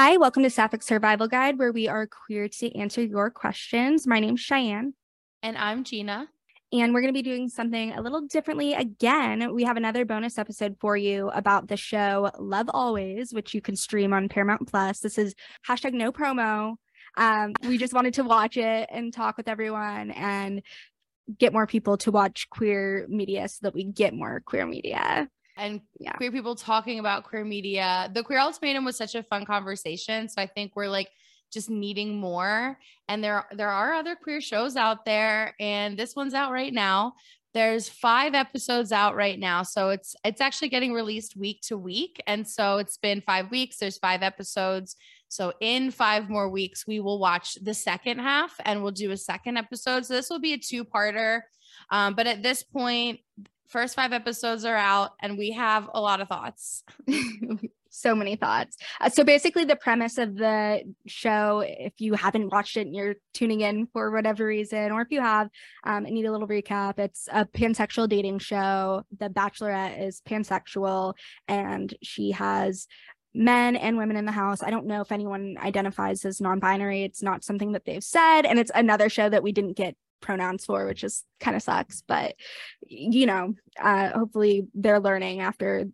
Hi, welcome to Sapphic Survival Guide, where we are queer to answer your questions. My name's Cheyenne. And I'm Gina. And we're going to be doing something a little differently again. We have another bonus episode for you about the show Love ALLways, which you can stream on Paramount Plus. This is hashtag no promo. Um, we just wanted to watch it and talk with everyone and get more people to watch queer media so that we get more queer media and yeah. queer people talking about queer media. The Queer Ultimatum was such a fun conversation. So I think we're like just needing more. And there there are other queer shows out there, and this one's out right now. There's five episodes out right now. So it's it's actually getting released week to week. And so it's been five weeks. There's five episodes. So in five more weeks, we will watch the second half and we'll do a second episode. So this will be a two-parter. Um, but at this point, first five episodes are out and we have a lot of thoughts. so many thoughts. Uh, so basically, the premise of the show, if you haven't watched it and you're tuning in for whatever reason, or if you have um, and need a little recap, it's a pansexual dating show. The Bachelorette is pansexual and she has men and women in the house. I don't know if anyone identifies as non binary. It's not something that they've said. And it's another show that we didn't get pronouns for, which is kind of sucks. But you know, uh, hopefully they're learning after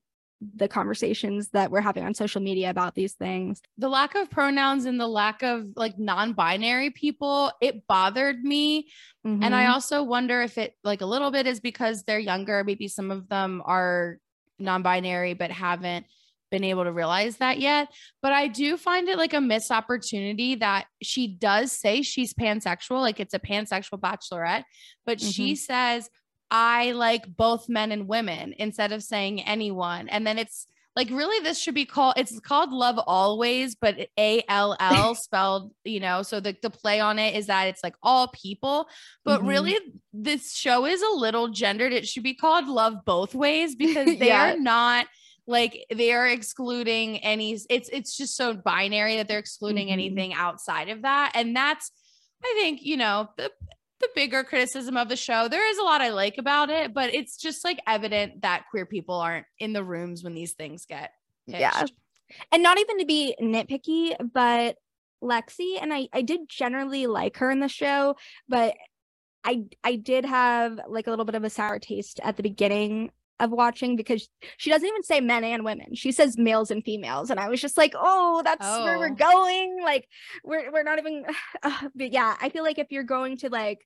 the conversations that we're having on social media about these things. The lack of pronouns and the lack of like non-binary people, it bothered me. Mm-hmm. And I mm-hmm. also wonder if it like a little bit is because they're younger, maybe some of them are non-binary but haven't been able to realize that yet. But I do find it like a missed opportunity that she does say she's pansexual, like it's a pansexual bachelorette, but mm-hmm. she says, I like both men and women instead of saying anyone. And then it's like really this should be called it's called Love ALLways but a-l-l spelled you know so the, the play on it is that it's like all people but mm-hmm. really this show is a little gendered it should be called love both ways because they yeah. are not like they are excluding any it's it's just so binary that they're excluding mm-hmm. anything outside of that and that's i think you know the the bigger criticism of the show there is a lot i like about it but it's just like evident that queer people aren't in the rooms when these things get pitched. yeah and not even to be nitpicky but lexi and i i did generally like her in the show but I I did have like a little bit of a sour taste at the beginning of watching because she doesn't even say men and women. She says males and females. And I was just like, oh, that's oh. where we're oh. going. Like we're we're not even uh, but yeah, I feel like if you're going to like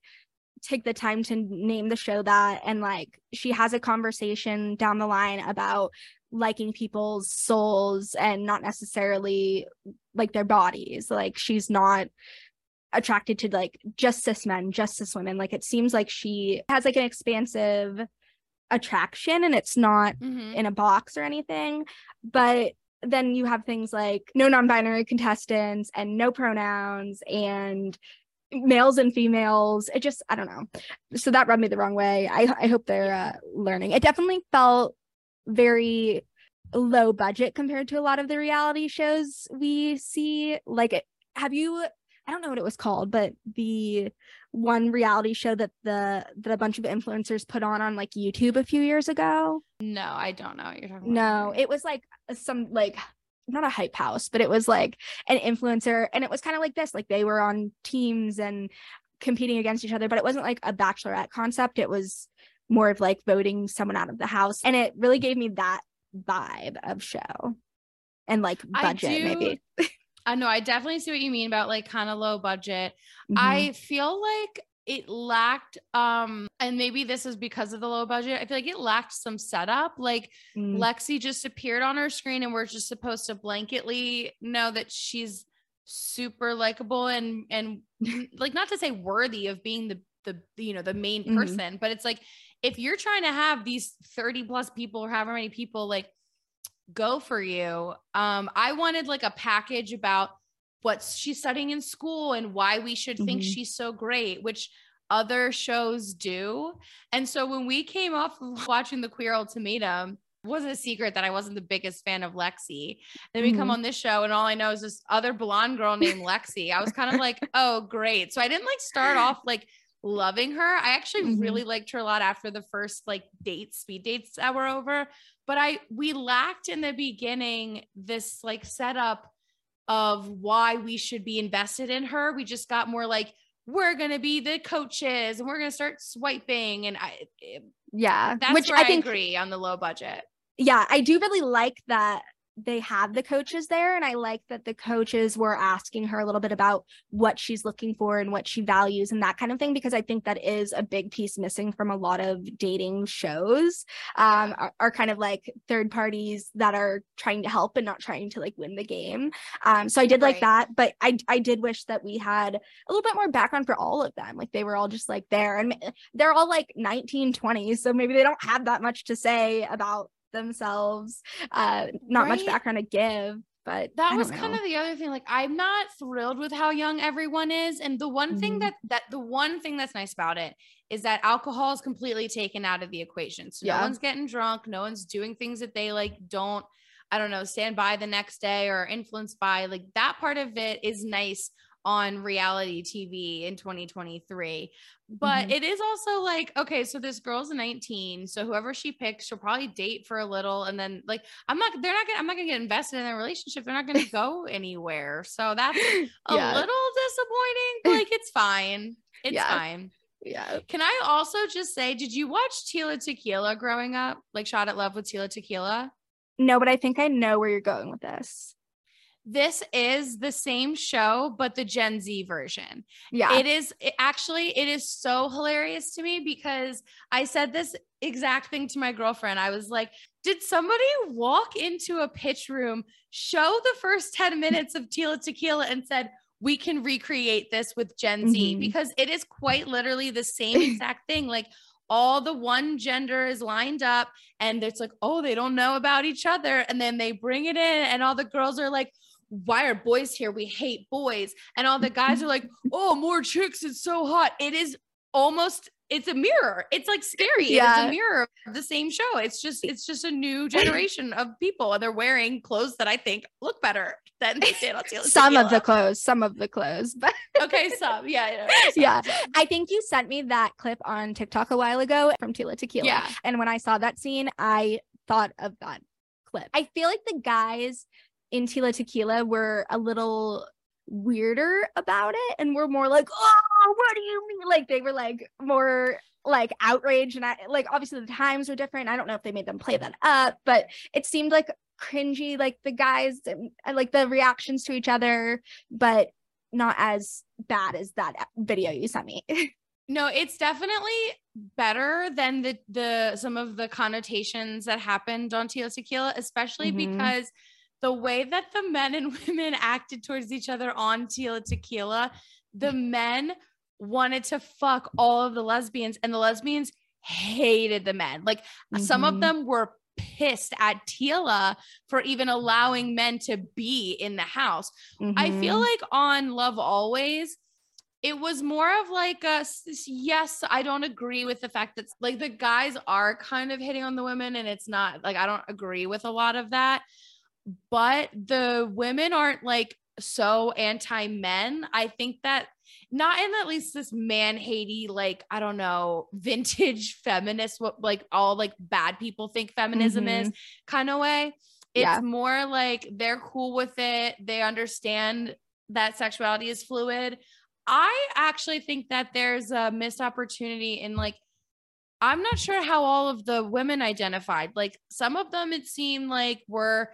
take the time to name the show that and like she has a conversation down the line about liking people's souls and not necessarily like their bodies. Like she's not attracted to like just cis men, just cis women. Like it seems like she has like an expansive attraction and it's not mm-hmm. in a box or anything. But then you have things like no non-binary contestants and no pronouns and males and females it just i don't know so that rubbed me the wrong way i, I hope they're uh, learning it definitely felt very low budget compared to a lot of the reality shows we see like have you I don't know what it was called, but the one reality show that the that a bunch of influencers put on on like YouTube a few years ago. No, I don't know what you're talking no, about. No, it was like some like not a hype house, but it was like an influencer and it was kind of like this, like they were on teams and competing against each other, but it wasn't like a bachelorette concept. It was more of like voting someone out of the house and it really gave me that vibe of show and like budget do, maybe. I know I definitely see what you mean about like kind of low budget. Mm-hmm. I feel like it lacked um and maybe this is because of the low budget. I feel like it lacked some setup. Like mm. Lexi just appeared on her screen and we're just supposed to blanketly know that she's super likable and and like not to say worthy of being the the you know the main mm-hmm. person, mm-hmm. but it's like if you're trying to have these 30 plus people or however many people like go for you. Um, I wanted like a package about what she's studying in school and why we should think mm-hmm. she's so great, which other shows do. And so when we came off watching the Queer Ultimatum, it wasn't a secret that I wasn't the biggest fan of Lexi. Then we mm-hmm. come on this show, and all I know is this other blonde girl named Lexi. I was kind of like, oh, great. So I didn't like start off like loving her. I actually mm-hmm. really liked her a lot after the first like date speed dates that were over but I we lacked in the beginning this like setup of why we should be invested in her. We just got more like, we're going to be the coaches and we're going to start swiping. And I, yeah, that's which I, think, I agree on the low budget. Yeah, I do really like that they had the coaches there and i like that the coaches were asking her a little bit about what she's looking for and what she values and that kind of thing because i think that is a big piece missing from a lot of dating shows um are, are kind of like third parties that are trying to help and not trying to like win the game. Um so i did right. like that but i i did wish that we had a little bit more background for all of them. Like they were all just like there and they're all like 19 20s so maybe they don't have that much to say about themselves uh not right? much background to give but that was kind of the other thing like i'm not thrilled with how young everyone is and the one mm-hmm. thing that that the one thing that's nice about it is that alcohol is completely taken out of the equation so yeah. no one's getting drunk no one's doing things that they like don't i don't know stand by the next day or influenced by like that part of it is nice on reality TV in 2023. But mm-hmm. it is also like, okay, so this girl's 19. So whoever she picks, she'll probably date for a little. And then like, I'm not, they're not gonna, I'm not gonna get invested in their relationship. They're not gonna go anywhere. So that's a yeah. little disappointing. Like it's fine. It's yeah. fine. Yeah. Can I also just say, did you watch Tila Tequila growing up? Like Shot at Love with Tila Tequila? No, but I think I know where you're going with this this is the same show but the gen z version. Yeah. It is it actually it is so hilarious to me because i said this exact thing to my girlfriend. I was like did somebody walk into a pitch room show the first 10 minutes of tila tequila and said we can recreate this with gen mm-hmm. z because it is quite literally the same exact thing. Like all the one gender is lined up and it's like oh they don't know about each other and then they bring it in and all the girls are like why are boys here? We hate boys. And all the guys are like, oh, more chicks. It's so hot. It is almost it's a mirror. It's like scary. Yeah. It's a mirror of the same show. It's just it's just a new generation of people and they're wearing clothes that I think look better than they did on Tila Some of the clothes, some of the clothes. But okay, some. Yeah. Some, yeah. Some. I think you sent me that clip on TikTok a while ago from Tila Tequila. Yeah. And when I saw that scene, I thought of that clip. I feel like the guys in Tila Tequila were a little weirder about it and were more like, oh, what do you mean? Like they were like more like outraged and I like obviously the times were different. I don't know if they made them play that up, but it seemed like cringy, like the guys like the reactions to each other, but not as bad as that video you sent me. no, it's definitely better than the the some of the connotations that happened on Tila Tequila, especially mm-hmm. because the way that the men and women acted towards each other on Tila Tequila, the men wanted to fuck all of the lesbians, and the lesbians hated the men. Like mm-hmm. some of mm-hmm. them were pissed at Tila for even allowing men to be in the house. Mm-hmm. I feel mm-hmm. like on Love ALLways, it was more of like a yes i don't agree with the fact that like the guys are kind of hitting on the women and it's not like i don't agree with a lot of that but the women aren't like so anti men. I think that not in at least this man hatey, like, I don't know, vintage feminist, what like all like bad people think feminism mm-hmm. is kind of way. It's yeah. more like they're cool with it. They understand that sexuality is fluid. I actually think that there's a missed opportunity in like, I'm not sure how all of the women identified. Like some of them, it seemed like were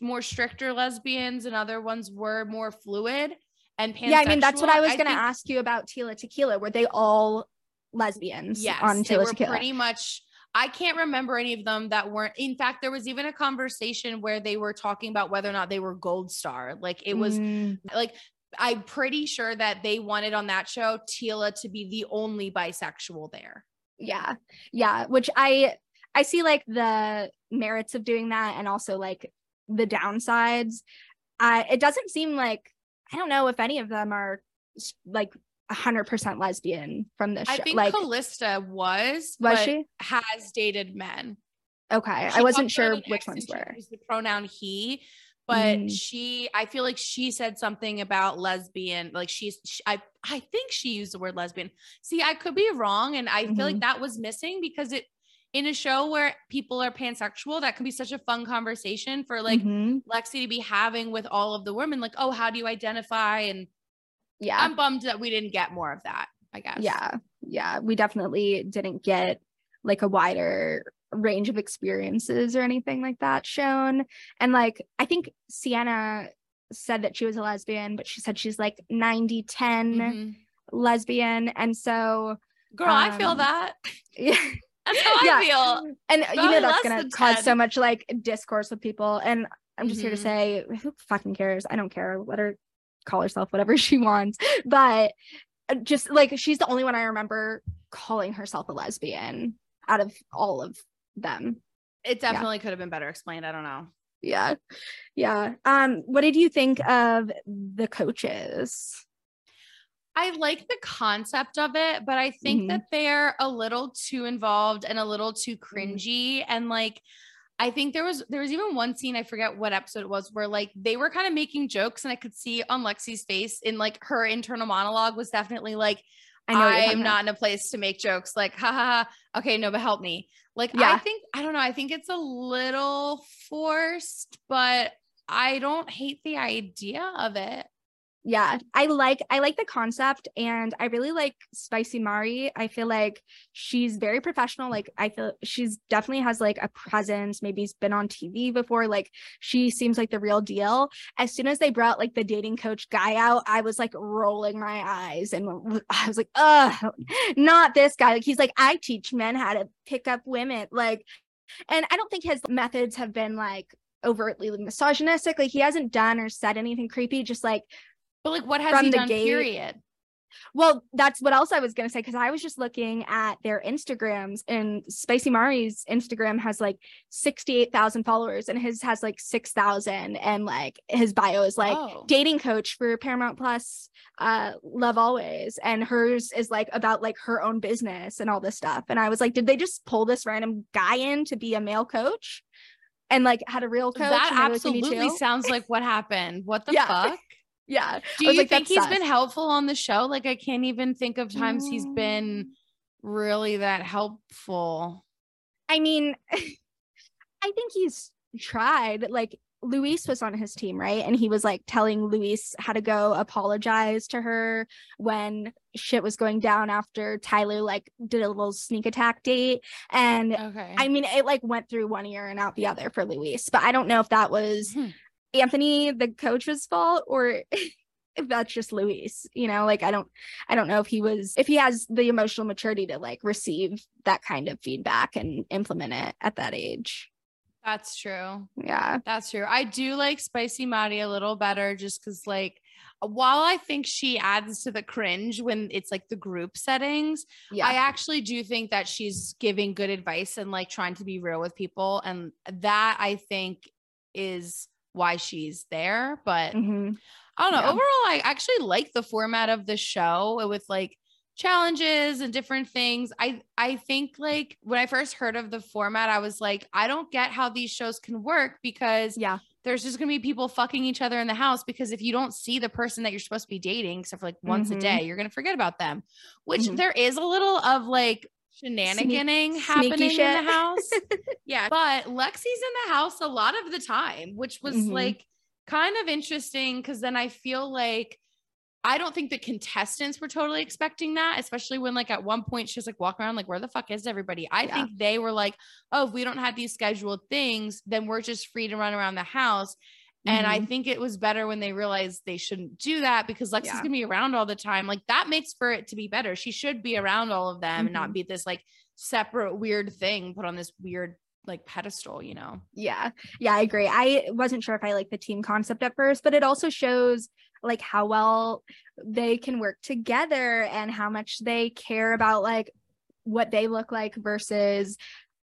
more stricter lesbians and other ones were more fluid and pansexual. Yeah, I mean that's what I was going to ask you about Tila Tequila. Were they all lesbians? Yes, on Tila they were Tequila? pretty much. I can't remember any of them that weren't. In fact, there was even a conversation where they were talking about whether or not they were Gold Star. Like it was mm. like I'm pretty sure that they wanted on that show Tila to be the only bisexual there. Yeah. Yeah, which I I see like the merits of doing that and also like the downsides. Uh, it doesn't seem like I don't know if any of them are like hundred percent lesbian from this. Show. I think like, Calista was, was she has dated men. Okay, she I wasn't sure which ones were. The pronoun he, but mm. she, I feel like she said something about lesbian. Like she's, she, I, I think she used the word lesbian. See, I could be wrong, and I mm-hmm. feel like mm-hmm. that was missing because it in a show where people are pansexual, that can be such a fun conversation for like Mhm. Lexi to be having with all of the women. Like, oh, how do you identify? And yeah I'm bummed that we didn't get more of that, I guess. yeah yeah we definitely didn't get like a wider range of experiences or anything like that shown and like i think sienna said that she was a lesbian but she said she's like 90 10 Mhm. lesbian and so Girl, I feel Um, that. yeah That's how yeah. I feel. and you know that's gonna cause 10. so much like discourse with people and i'm just here to Mhm. say who fucking cares i don't care let her call herself whatever she wants but uh, just like she's the only one i remember calling herself a lesbian out of all of them It definitely could have been better explained. I don't know. yeah yeah um what did you think of the coaches I like the concept of it, but I think Mhm. that they're a little too involved and a little too Mm-hmm. cringy. And like, I think there was there was even one scene I forget what episode it was where like they were kind of making jokes and I could see on Lexi's face in like her internal monologue was definitely like i know I'm not in a place to make jokes like ha ha ha okay no but help me like I think I don't know I think it's a little forced but I don't hate the idea of it yeah i like i like the concept and i really like spicy mari. I feel like she's very professional like i feel she's definitely has like a presence maybe she's been on tv before like she seems like the real deal. As soon as they brought like the dating coach guy out i was like rolling my eyes and i was like uh not this guy. Like he's like i teach men how to pick up women. Like and i don't think his methods have been like overtly misogynistic. Like he hasn't done or said anything creepy just like but like what has he the done gate- period Well, that's what else I was gonna say because I was just looking at their Instagrams and Spicy Mari's Instagram has like sixty-eight thousand followers and his has like six thousand and like his bio is like Oh. dating coach for Paramount Plus, uh, Love ALLways, and hers is like about like her own business and all this stuff. And I was like, did they just pull this random guy in to be a male coach? And like had a real coach. that like, absolutely sounds like what happened what the Yeah. fuck yeah. Do you like, think "That's he's been helpful on the show? Like I can't even think of times he's been really that helpful. I mean, I think he's tried. Like Luis was on his team, right? And he was like telling Luis how to go apologize to her when shit was going down after Tyler like did a little sneak attack date. And Okay. I mean, it like went through one ear and out the other for Luis, but I don't know if that was Hmm. Anthony, the coach's fault, or if that's just Luis. You know, like I don't, I don't know if he was, if he has the emotional maturity to like receive that kind of feedback and implement it at that age. That's true. Yeah, That's true. I do like Spicy Mari a little better just because, like, while I think she adds to the cringe when it's like the group settings, yeah, I actually do think that she's giving good advice and like trying to be real with people. And that I think is why she's there. But Mhm. I don't know. Yeah. Overall, I actually like the format of the show with like challenges and different things. I I think like when I first heard of the format, I was like, I don't get how these shows can work because yeah, there's just gonna be people fucking each other in the house because if you don't see the person that you're supposed to be dating, except for like once Mhm. a day, you're gonna forget about them. Which Mhm. there is a little of like shenaniganing sneaky happening in the house. yeah. But Lexi's in the house a lot of the time, which was Mhm. like kind of interesting because then I feel like I don't think the contestants were totally expecting that, especially when like at one point she was like walking around like where the fuck is everybody? I Yeah. think they were like, oh, if we don't have these scheduled things, then we're just free to run around the house. And I Mhm. think it was better when they realized they shouldn't do that because Lexi's Yeah. gonna be around all the time. Like that makes for it to be better. She should be around all of them and not Mhm. be this like separate weird thing put on this weird like pedestal, you know. yeah, yeah. I agree. I wasn't sure if I liked the team concept at first, but it also shows like how well they can work together and how much they care about like what they look like versus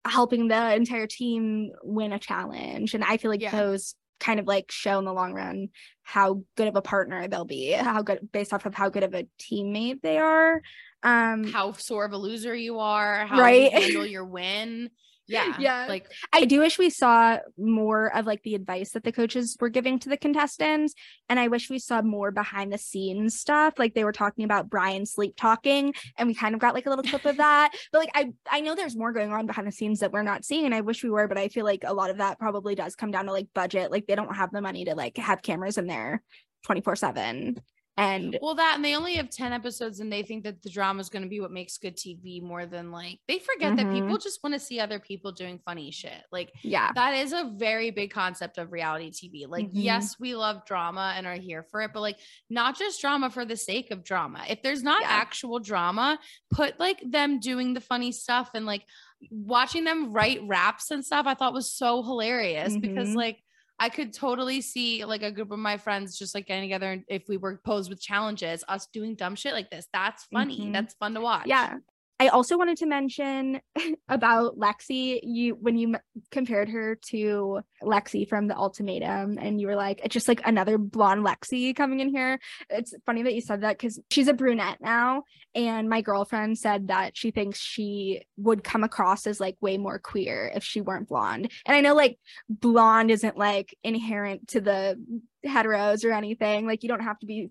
helping the entire team win a challenge. And I feel like Yeah. those kind of like show in the long run how good of a partner they'll be, how good based off of how good of a teammate they are. Um How sore of a loser you are, how Right. you handle your win. Yeah. Yeah. Like I do wish we saw more of like the advice that the coaches were giving to the contestants. And I wish we saw more behind the scenes stuff. Like they were talking about Brian sleep talking and we kind of got like a little clip of that. But like I I know there's more going on behind the scenes that we're not seeing. And I wish we were, but I feel like a lot of that probably does come down to like budget. Like they don't have the money to like have cameras in there 24-7. And well, that and they only have 10 episodes and they think that the drama is going to be what makes good TV more than like they forget that Mhm. people just want to see other people doing funny shit. Like yeah. that is a very big concept of reality TV. Like, Mhm. yes, we love drama and are here for it, but like not just drama for the sake of drama. If there's not Yeah. actual drama, put like them doing the funny stuff and like watching them write raps and stuff, I thought was so hilarious because Mhm. like I could totally see like a group of my friends just like getting together and if we were posed with challenges, us doing dumb shit like this. That's funny. Mhm. That's fun to watch. Yeah. I also wanted to mention about Lexi. You when you m- compared her to Lexi from the Ultimatum, and you were like, it's just like another blonde Lexi coming in here. It's funny that you said that because she's a brunette now, and my girlfriend said that she thinks she would come across as like way more queer if she weren't blonde. And I know like blonde isn't like inherent to the heteros or anything. Like you don't have to be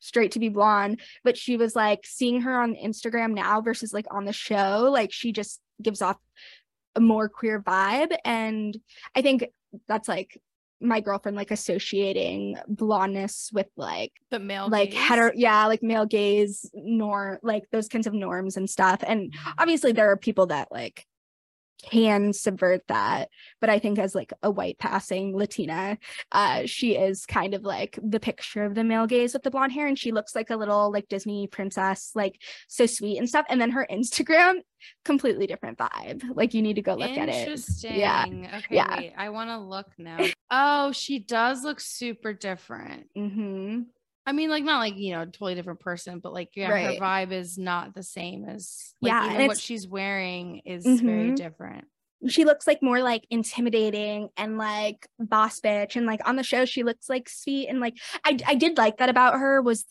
straight to be blonde but she was like seeing her on Instagram now versus like on the show like she just gives off a more queer vibe and I think that's like my girlfriend like associating blondness with like The male like gaze. hetero yeah like male gaze norm like those kinds of norms and stuff and obviously there are people that like can subvert that but i think as like a white passing latina uh she is kind of like the picture of the male gaze with the blonde hair and she looks like a little like disney princess like so sweet and stuff and then her instagram completely different vibe like you need to go look at it Interesting. Yeah. Okay. Yeah. Wait, I want to look now. Oh, she does look super different. hmm I mean, like not like you know, totally different person, but like yeah, Right. her vibe is not the same as like, Yeah, Even what she's wearing is very Mhm. different. she looks like more like intimidating and like boss bitch and like on the show she looks like sweet and like I I did like that about her was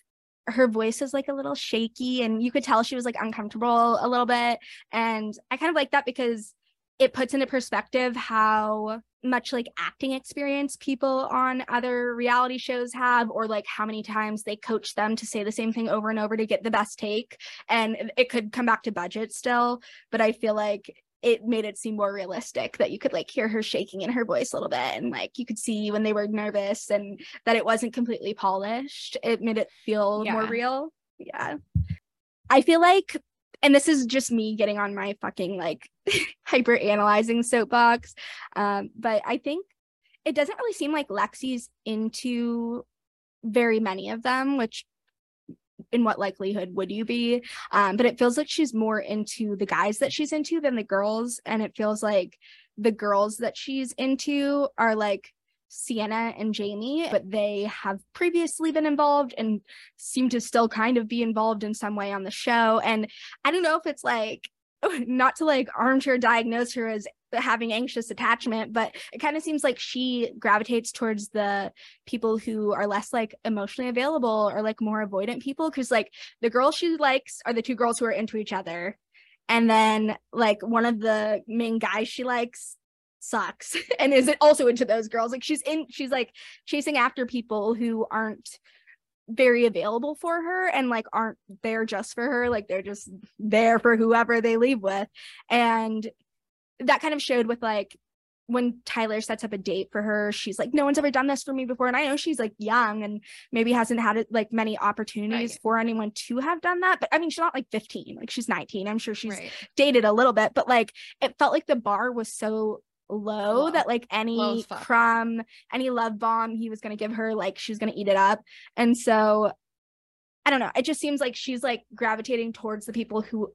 her voice is like a little shaky and you could tell she was like uncomfortable a little bit and I kind of like that because it puts into perspective how much like acting experience people on other reality shows have or like how many times they coach them to say the same thing over and over to get the best take and it- could come back to budget still but I feel like it made it seem more realistic that you could like hear her shaking in her voice a little bit and like you could see when they were nervous and that it wasn't completely polished. It made it feel more real. Yeah. I feel like and this is just me getting on my fucking like hyper analyzing soapbox um but i think it doesn't really seem like lexi's into very many of them which in what likelihood would you be? Um, but it feels like she's more into the guys that she's into than the girls and it feels like the girls that she's into are like Sienna and Jamie, but they have previously been involved and seem to still kind of be involved in some way on the show. And I don't know if it's like not to like armchair diagnose her as having anxious attachment, but it kind of seems like she gravitates towards the people who are less like emotionally available or like more avoidant people. Cause like the girls she likes are the two girls who are into each other. And then like one of the main guys she likes sucks and is it also into those girls. Like she's in, she's like chasing after people who aren't very available for her and like aren't there just for her. Like they're just there for whoever they leave with. And that kind of showed with like when Tyler sets up a date for her, she's like, no one's ever done this for me before. And I know she's like young and maybe hasn't had like many opportunities Right. for anyone to have done that. But I mean, she's not like 15, like she's 19. I'm sure she's right. dated a little bit, but like it felt like the bar was so low, that like any crumb, any love bomb he was gonna give her, like she was gonna eat it up. And so I don't know. It just seems like she's like gravitating towards the people who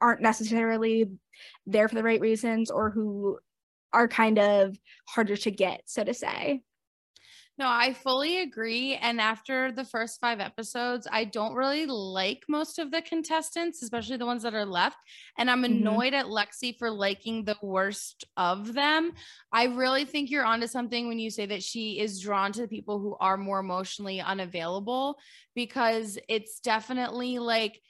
aren't necessarily there for the right reasons or who are kind of harder to get, so to say. No, I fully agree. And after the first five episodes, I don't really like most of the contestants, especially the ones that are left. And I'm Mhm. annoyed at Lexi for liking the worst of them. I really think you're onto something when you say that she is drawn to the people who are more emotionally unavailable because it's definitely like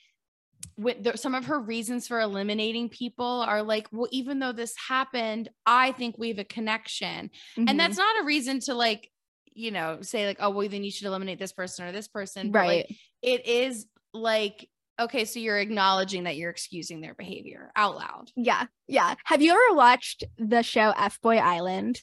with the, some of her reasons for eliminating people are like, well, even though this happened, I think we have a connection. Mm-hmm. And that's not a reason to like, you know, say like, oh, well, then you should eliminate this person or this person. Right. Like, it is like, okay, so you're acknowledging that you're excusing their behavior out loud. Yeah. Yeah. Have you ever watched the show F Boy Island?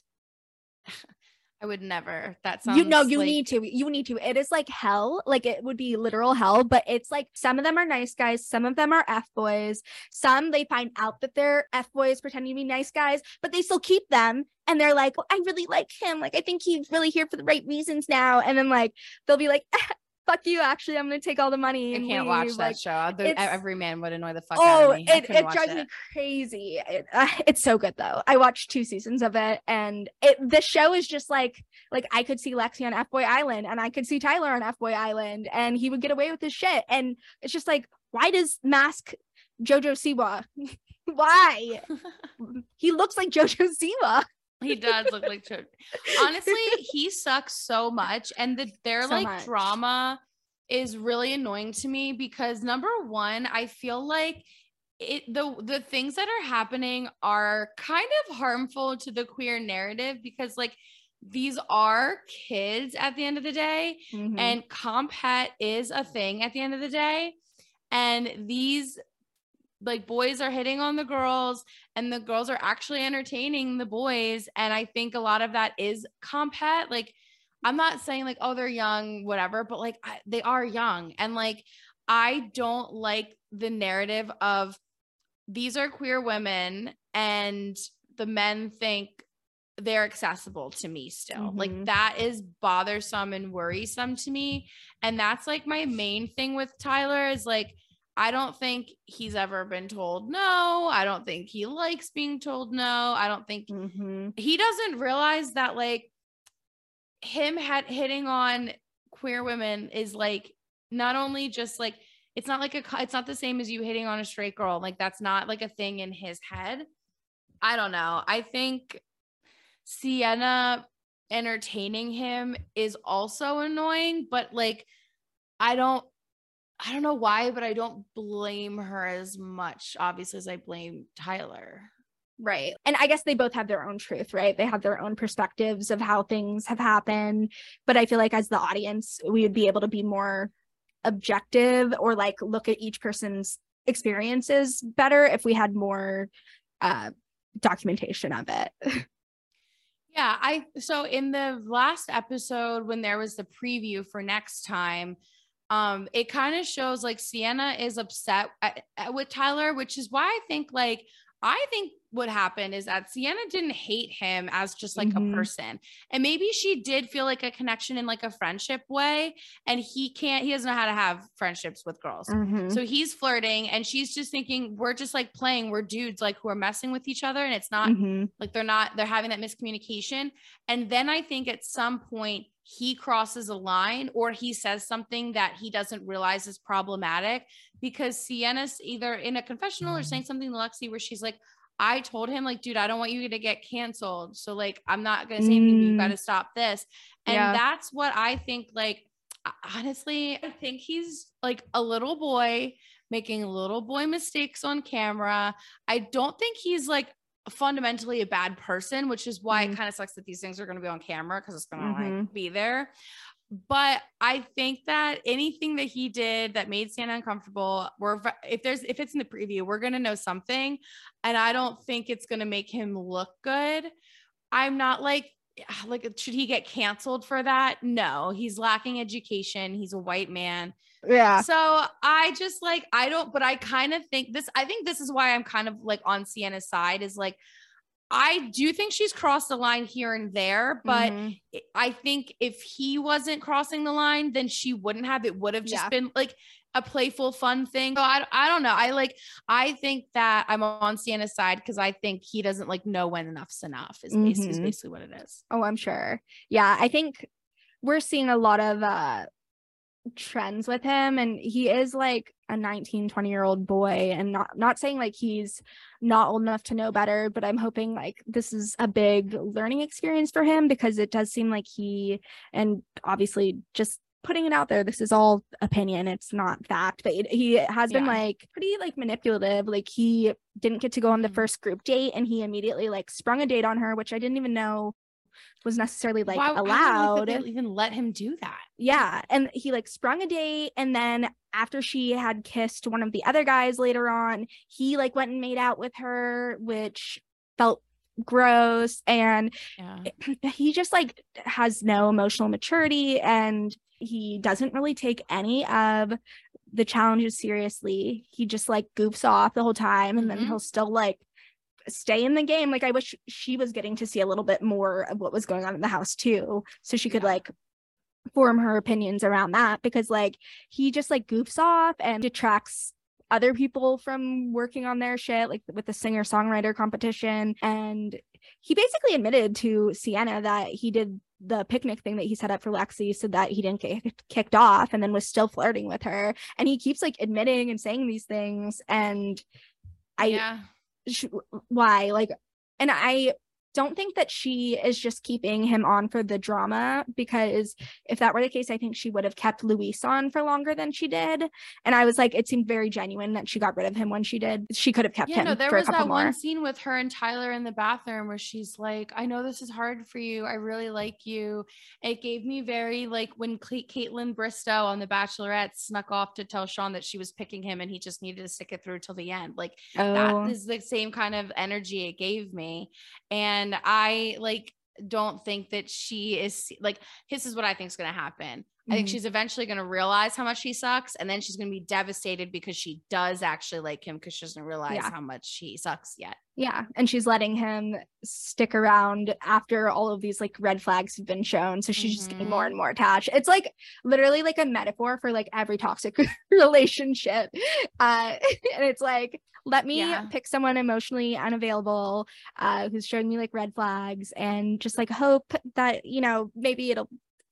I would never. That sounds You know, you like... need to. You need to. It is like hell. Like it would be literal hell, but it's like some of them are nice guys, some of them are F boys. Some they find out that they're F boys pretending to be nice guys, but they still keep them and they're like, well, I really like him. Like I think he's really here for the right reasons now. And then like they'll be like, fuck you. Actually, I'm gonna take all the money. I can't leave. watch that show. Every man would annoy the fuck oh, out of me. it, it drives it. me crazy. It, uh, it's so good though. I watched two seasons of it, and it the show is just like like I could see Lexi on F Boy Island, and I could see Tyler on F Boy Island, and he would get away with his shit. And it's just like, why does Mask Jojo Siwa? why? he looks like Jojo Siwa. He does look like Choke. Honestly, he sucks so much. And the their so like much. drama is really annoying to me because number one, I feel like it the the things that are happening are kind of harmful to the queer narrative because like these are kids at the end of the day mm-hmm. and comp het is a thing at the end of the day and these like boys are hitting on the girls and the girls are actually entertaining the boys and i think a lot of that is comp het like i'm not saying like oh they're young whatever but like I, they are young and like i don't like the narrative of these are queer women and the men think they're accessible to me still. Mm-hmm. Like that is bothersome and worrisome to me. And that's like my main thing with Tyler is like I don't think he's ever been told no. I don't think he likes being told no. I don't think mm-hmm. he doesn't realize that like him had hitting on queer women is like not only just like it's not like a it's not the same as you hitting on a straight girl. Like that's not like a thing in his head. I don't know. I think Sienna entertaining him is also annoying, but like I don't I don't know why, but I don't blame her as much, obviously, as I blame Tyler. Right. And I guess they both have their own truth, right? They have their own perspectives of how things have happened. But I feel like as the audience, we would be able to be more objective or like look at each person's experiences better if we had more uh, documentation of it. yeah. I, so in the last episode, when there was the preview for next time, um it kind of shows like sienna is upset at, at, with tyler which is why i think like i think what happened is that sienna didn't hate him as just like mm-hmm. a person and maybe she did feel like a connection in like a friendship way and he can't he doesn't know how to have friendships with girls mm-hmm. so he's flirting and she's just thinking we're just like playing we're dudes like who are messing with each other and it's not mm-hmm. like they're not they're having that miscommunication and then i think at some point he crosses a line or he says something that he doesn't realize is problematic because Sienna's either in a confessional or saying something to Lexi where she's like, I told him, like, dude, I don't want you to get canceled. So, like, I'm not going to say anything, mm. you got to stop this. And yeah. that's what I think, like, honestly, I think he's like a little boy making little boy mistakes on camera. I don't think he's like fundamentally a bad person, which is why mm-hmm. it kind of sucks that these things are going to be on camera because it's going to mm-hmm. like be there. But I think that anything that he did that made Sienna uncomfortable, we're if there's if it's in the preview, we're gonna know something, and I don't think it's gonna make him look good. I'm not like like should he get canceled for that? No, he's lacking education. He's a white man. Yeah. So I just like, I don't, but I kind of think this, I think this is why I'm kind of like on Sienna's side is like, I do think she's crossed the line here and there, but mm-hmm. I think if he wasn't crossing the line, then she wouldn't have. It would have just yeah. been like a playful, fun thing. So I, I don't know. I like, I think that I'm on Sienna's side because I think he doesn't like know when enough's enough, is, mm-hmm. basically, is basically what it is. Oh, I'm sure. Yeah. I think we're seeing a lot of uh trends with him and he is like a 19 20 year old boy and not not saying like he's not old enough to know better but i'm hoping like this is a big learning experience for him because it does seem like he and obviously just putting it out there. This is all opinion. It's not fact, but he has been Yeah. like pretty like manipulative. Like he didn't get to go on the Mhm. first group date and he immediately like sprung a date on her, which I didn't even know was necessarily like Why- I don't like allowed. even let him do that. yeah. And he like sprung a date. And then after she had kissed one of the other guys later on, he like went and made out with her, which felt gross. And Yeah. he just like has no emotional maturity and he doesn't really take any of the challenges seriously. He just like goofs off the whole time and then Mhm. he'll still like stay in the game. Like I wish she was getting to see a little bit more of what was going on in the house too. So she could Yeah. like form her opinions around that because like he just like goofs off and detracts other people from working on their shit like with the singer songwriter competition and he basically admitted to Sienna that he did the picnic thing that he set up for Lexi so that he didn't get kicked off and then was still flirting with her and he keeps like admitting and saying these things and I yeah. Why like and i don't think that she is just keeping him on for the drama because if that were the case i think she would have kept luis on for longer than she did and i was like it seemed very genuine that she got rid of him when she did she could have kept Yeah, him no, there was that more one scene with her and Tyler in the bathroom where she's like, I know this is hard for you. I really like you. It gave me very like when Cla- Kaitlyn Bristowe on The Bachelorette snuck off to tell Shawn that she was picking him and he just needed to stick it through till the end. Like oh that is the same kind of energy it gave me. And I like don't think that she is like this is what I think is going to happen. I think Mhm. she's eventually going to realize how much he sucks and then she's going to be devastated because she does actually like him because she doesn't realize Yeah. how much he sucks yet. yeah and she's letting him stick around after all of these like red flags have been shown so she's just getting more Mhm. and more attached it's like literally like a metaphor for like every toxic relationship uh and it's like let me Yeah. pick someone emotionally unavailable uh who's showing me like red flags and just like hope that you know maybe it'll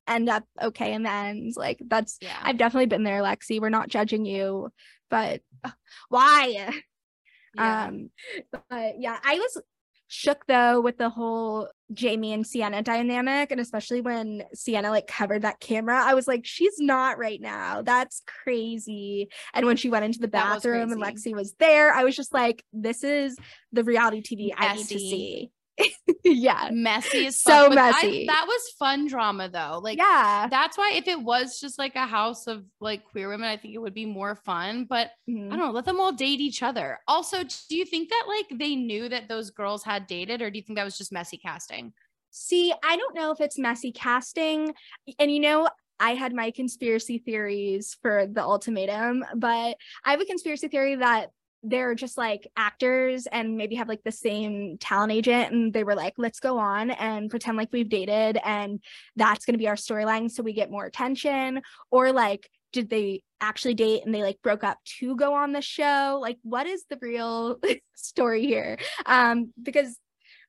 end up okay in the end like that's Yeah. i've definitely been there lexi we're not judging you but uh, why yeah. um, but yeah, I was shook though with the whole Jamie and Sienna dynamic, and especially when Sienna like covered that camera, I was like, she's not right now. That's crazy. And when she went into the bathroom and. Lexi was there, I was just like, this is the reality TV I need to see. yeah. messy as so but I- messy. that was fun drama though. Like yeah. that's why if it was just like a house of like queer women, I think it would be more fun. But Mhm. I don't know, let them all date each other. Also, do you think that like they knew that those girls had dated, or do you think that was just messy casting? See, I don't know if it's messy casting. And you know, I had my conspiracy theories for the ultimatum, but I have a conspiracy theory that they're just like actors and maybe have like the same talent agent and they were like let's go on and pretend like we've dated and that's going to be our storyline so we get more attention or like did they actually date and they like broke up to go on the show? Like what is the real story here? Um because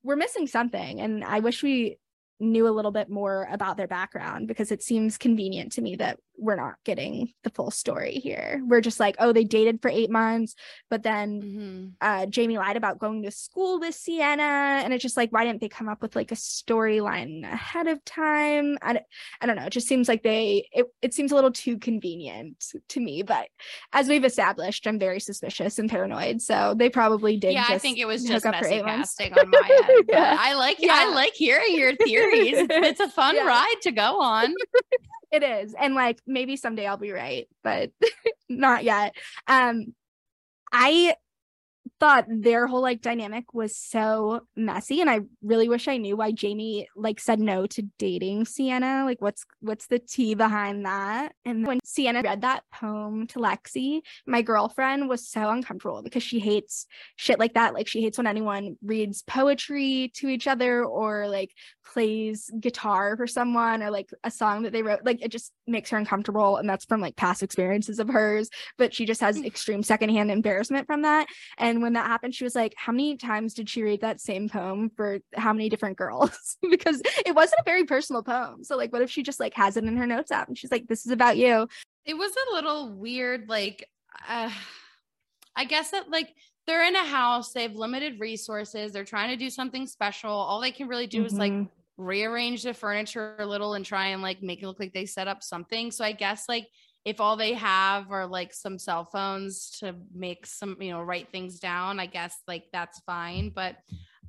we're missing something and i wish we knew a little bit more about their background because it seems convenient to me that we're not getting the full story here we're just like oh they dated for eight months but then Mhm. uh jamie lied about going to school with sienna and it's just like why didn't they come up with like a storyline ahead of time I don't know it just seems like they it, it seems a little too convenient to me but as we've established i'm very suspicious and paranoid so they probably did Yeah, I think it was just messy casting on my end. but Yeah. I like Yeah. I like hearing your theories. It's a fun Yeah. ride to go on. it is. And like maybe someday i'll be right but not yet. Um i thought their whole like dynamic was so messy and i really wish i knew why jamie like said no to dating sienna. Like what's what's the tea behind that? And when sienna read that poem to lexi my girlfriend was so uncomfortable because she hates shit like that. Like she hates when anyone reads poetry to each other or like plays guitar for someone or like a song that they wrote. Like it just makes her uncomfortable and that's from like past experiences of hers but she just has mm. extreme secondhand embarrassment from that. And when that happened she was like how many times did she read that same poem for how many different girls because it wasn't a very personal poem so like what if she just like has it in her notes app and she's like this is about you It was a little weird, like uh, I guess that like they're in a house, they have limited resources, they're trying to do something special. All they can really do is like Mhm. rearrange the furniture a little and try and like make it look like they set up something. So I guess like if all they have are like some cell phones to make some, you know, write things down, I guess like that's fine. But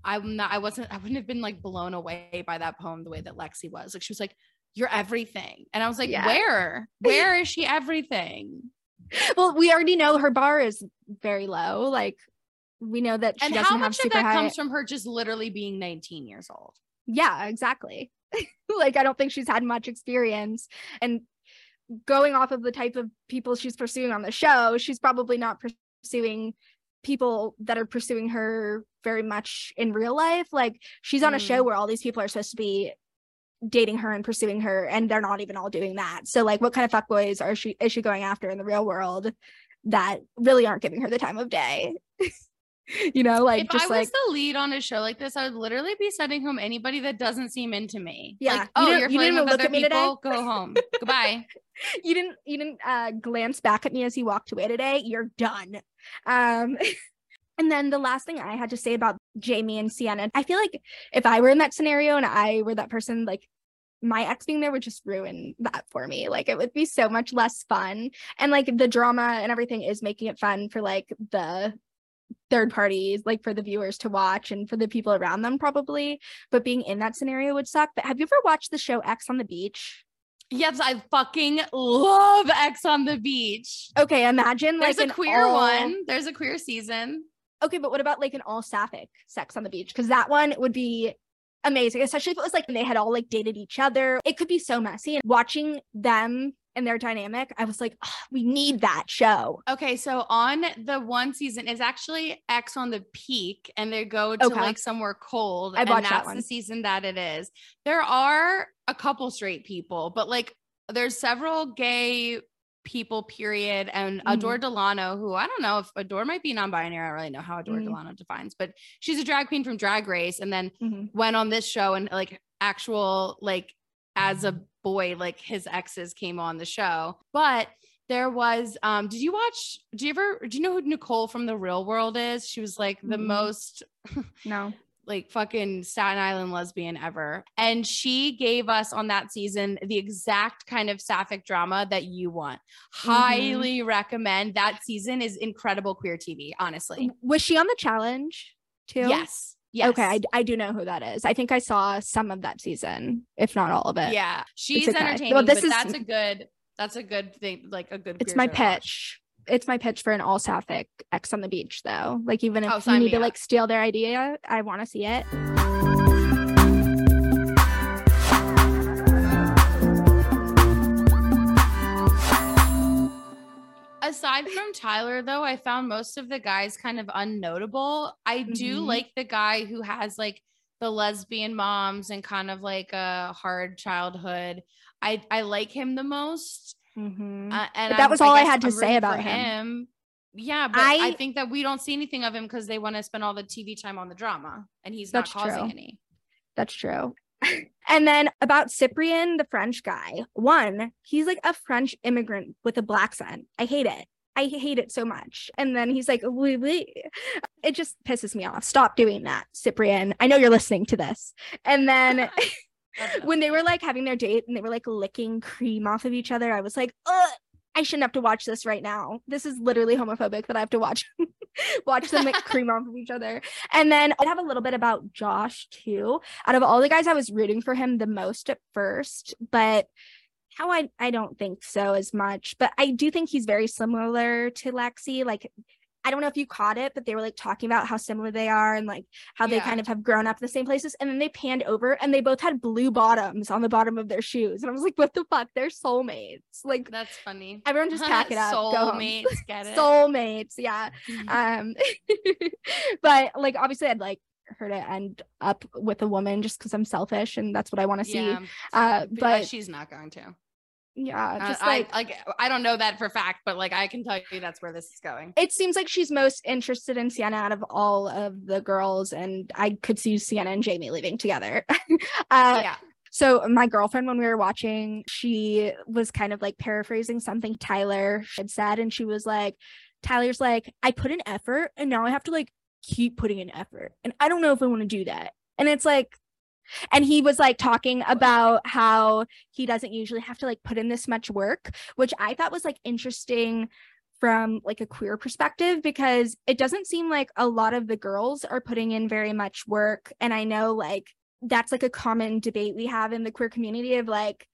I'm not, I wasn't, I wouldn't have been like blown away by that poem the way that Lexi was. Like she was like, You're everything. And I was like, yeah. Where? Where is she everything? Well, we already know her bar is very low. Like we know that and how much of that high... comes from her just literally being 19 years old yeah exactly like i don't think she's had much experience and going off of the type of people she's pursuing on the show, she's probably not pursuing people that are pursuing her very much in real life. Like she's on mm. a show mm. where all these people are supposed to be dating her and pursuing her and they're not even all doing that. So like what kind of fuckboys are she is she going after in the real world that really aren't giving her the time of day? you know, like if just I was like, the lead on a show like this, I would literally be sending home anybody that doesn't seem into me. Yeah. Like, oh, you are flirting with other people. Go home. Goodbye. You didn't you didn't uh, glance back at me as you walked away today. You're done. Um And then the last thing I had to say about Jamie and Sienna, I feel like if I were in that scenario and I were that person, like my ex being there would just ruin that for me. Like it would be so much less fun. And like the drama and everything is making it fun for like the third parties like for the viewers to watch and for the people around them probably but being in that scenario would suck. But have you ever watched the show Ex on the Beach? Yes i fucking love Ex on the Beach. Okay imagine like there's like a queer all... one. There's a queer season. Okay but what about like an all sapphic sex on the beach? Because that one would be amazing especially if it was like they had all like dated each other. It could be so messy and watching them and their dynamic, I was like, oh, we need that show. Okay, so on the one season is actually Ex on the Peak, and they go to okay. like somewhere cold. I that's that the season that it is. There are a couple straight people, but like there's several gay people, period. And mm. Adore Delano, who I don't know if Adore might be non-binary. I don't really know how Adore mm. Delano defines, but she's a drag queen from Drag Race, and then mm-hmm. went on this show and like actual like as a boy, like his exes came on the show. But there was um did you watch do you ever do you know who Nicole from the real world is? She was like the mm-hmm. most no like fucking Staten Island lesbian ever. And she gave us on that season the exact kind of sapphic drama that you want. Mm-hmm. Highly recommend. That season is incredible queer TV, honestly. Was she on the challenge too? Yes. Yes. Okay, I, I do know who that is. I think I saw some of that season, if not all of it. Yeah, she's okay. entertaining. Well, this is that's a good that's a good thing. Like a good. It's my pitch. It's my pitch for an all sapphic Ex on the Beach, though. Like even if oh, you need to up. like steal their idea, I want to see it. Aside from Tyler, though, I found most of the guys kind of unnotable. I do mm-hmm. like the guy who has like the lesbian moms and kind of like a hard childhood. I I like him the most. Mm-hmm. Uh, and that was all I, I had to I'm say about him. him. Yeah, but I, I, think that we don't see anything of him because they want to spend all the TV time on the drama, and he's not causing true. any. That's true. And then about Cyprien, the French guy. One, he's like a French immigrant with a black son. I hate it. I hate it so much. And then he's like, oui, oui. it just pisses me off. Stop doing that, Cyprien. I know you're listening to this. And then when they were like having their date and they were like licking cream off of each other, I was like, Ugh, I shouldn't have to watch this right now. This is literally homophobic that I have to watch watch them like cream off of each other. And then I'd have a little bit about Josh too. Out of all the guys, I was rooting for him the most at first, but how I I don't think so as much. But I do think he's very similar to Lexi. Like I don't know if you caught it, but they were like talking about how similar they are and like how yeah. they kind of have grown up in the same places. And then they panned over and they both had blue bottoms on the bottom of their shoes. And I was like, what the fuck? They're soulmates. Like that's funny. Everyone just pack it up. Soulmates, get it. soulmates, yeah. Mm-hmm. Um but like obviously I'd like her to end up with a woman just because I'm selfish and that's what I want to see. Yeah. Uh but she's not going to yeah uh, just uh, like I, like i don't know that for fact but like i can tell you that's where this is going. It seems like she's most interested in sienna out of all of the girls and i could see sienna and jamie leaving together. Uh, yeah. so my girlfriend when we were watching she was kind of like paraphrasing something tyler had said and she was like tyler's like i put an effort and now i have to like keep putting an effort and i don't know if i want to do that. And it's like and he was like talking about how he doesn't usually have to like put in this much work which i thought was like interesting from like a queer perspective because it doesn't seem like a lot of the girls are putting in very much work. And i know like that's like a common debate we have in the queer community of like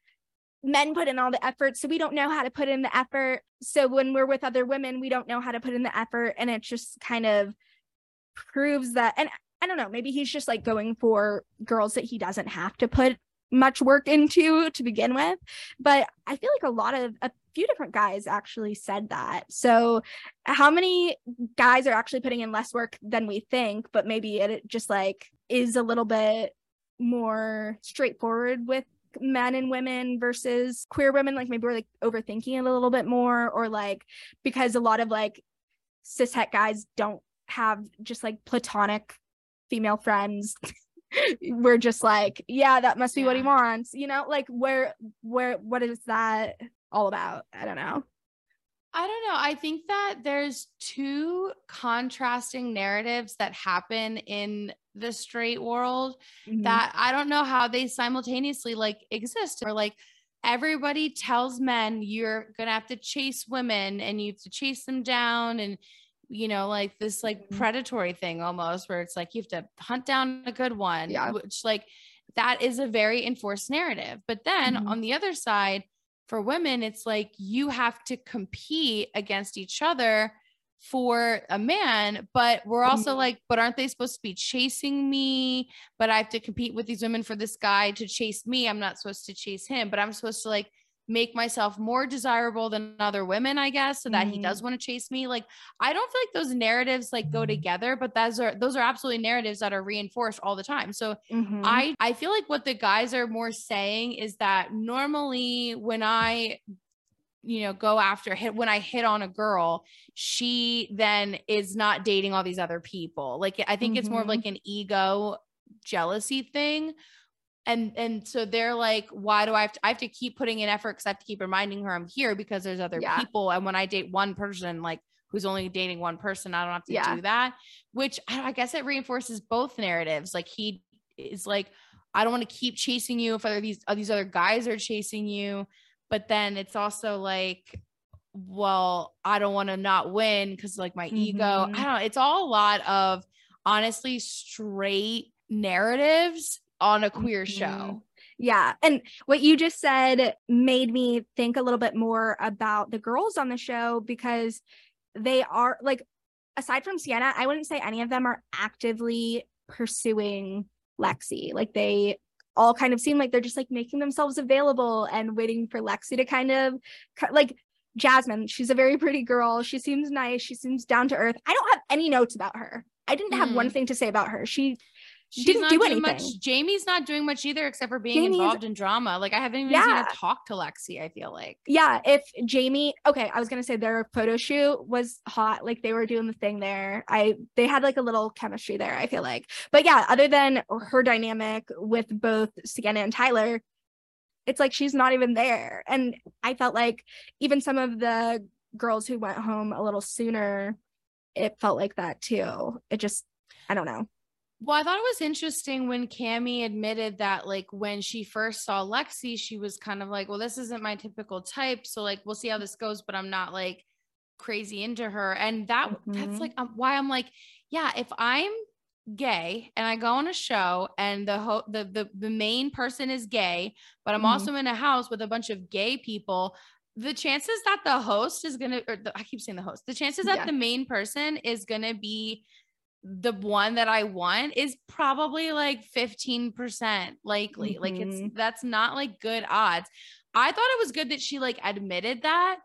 men put in all the effort so we don't know how to put in the effort. So when we're with other women we don't know how to put in the effort. And it just kind of proves that and i don't know maybe he's just like going for girls that he doesn't have to put much work into to begin with. But i feel like a lot of a few different guys actually said that. So how many guys are actually putting in less work than we think but maybe it just like is a little bit more straightforward with men and women versus queer women? Like maybe we're like overthinking it a little bit more or like because a lot of like cis het guys don't have just like platonic female friends we're just like yeah that must be yeah. what he wants you know like where where what is that all about i don't know I don't know. I think that there's two contrasting narratives that happen in the straight world mm-hmm. that I don't know how they simultaneously like exist or like everybody tells men you're going to have to chase women and you have to chase them down and you know like this like mm-hmm. predatory thing almost where it's like you have to hunt down a good one yeah. which like that is a very enforced narrative but then mm-hmm. on the other side for women, it's like you have to compete against each other for a man, but we're also mm-hmm. like, but aren't they supposed to be chasing me? But I have to compete with these women for this guy to chase me. I'm not supposed to chase him, but I'm supposed to like make myself more desirable than other women, I guess, so that mm-hmm. he does want to chase me. Like I don't feel like those narratives like go together, but those are those are absolutely narratives that are reinforced all the time. So mm-hmm. I I feel like what the guys are more saying is that normally when I you know go after hit when i hit on a girl she then is not dating all these other people like i think mm-hmm. it's more of mm-hmm. like an ego jealousy thing and and so they're like why do i have to i have to keep putting in effort because i have to keep reminding her i'm here because there's other yeah. people and when i date one person like who's only dating one person i don't have to yeah. do that which I, I guess it reinforces both narratives like he is like i don't want to keep chasing you if other these uh, these other guys are chasing you but then it's also like well i don't want to not win because like my mm-hmm. ego i don't know it's all a lot of honestly straight narratives on a queer mm-hmm. show. Yeah. And what you just said made me think a little bit more about the girls on the show because they are like, aside from Sienna, I wouldn't say any of them are actively pursuing Lexi. Like they all kind of seem like they're just like making themselves available and waiting for Lexi to kind of like Jasmine. She's a very pretty girl. She seems nice. She seems down to earth. I don't have any notes about her. I didn't have mm. one thing to say about her. She She's didn't do anything. Much. Jamie's not doing much either, except for being Jamie's, involved in drama. Like I haven't even yeah. seen her talk to Lexi. I feel like. Yeah, if Jamie, okay, I was gonna say their photo shoot was hot. Like they were doing the thing there. I they had like a little chemistry there. I feel like, but yeah, other than her dynamic with both Sienna and Tyler, it's like she's not even there. And I felt like even some of the girls who went home a little sooner, it felt like that too. It just, I don't know. Well, I thought it was interesting when Cami admitted that, like, when she first saw Lexi, she was kind of like, well, this isn't my typical type. So, like, we'll see how this goes, but I'm not like crazy into her. And that, mm-hmm. that's like um, why I'm like, yeah, if I'm gay and I go on a show and the ho- the, the the main person is gay, but I'm mm-hmm. also in a house with a bunch of gay people, the chances that the host is gonna or the, I keep saying the host, the chances that the main person is gonna be the one that I want is probably like 15% likely. Mm-hmm. Like it's mm-hmm. that's not like good odds. I thought it was good that she like admitted that,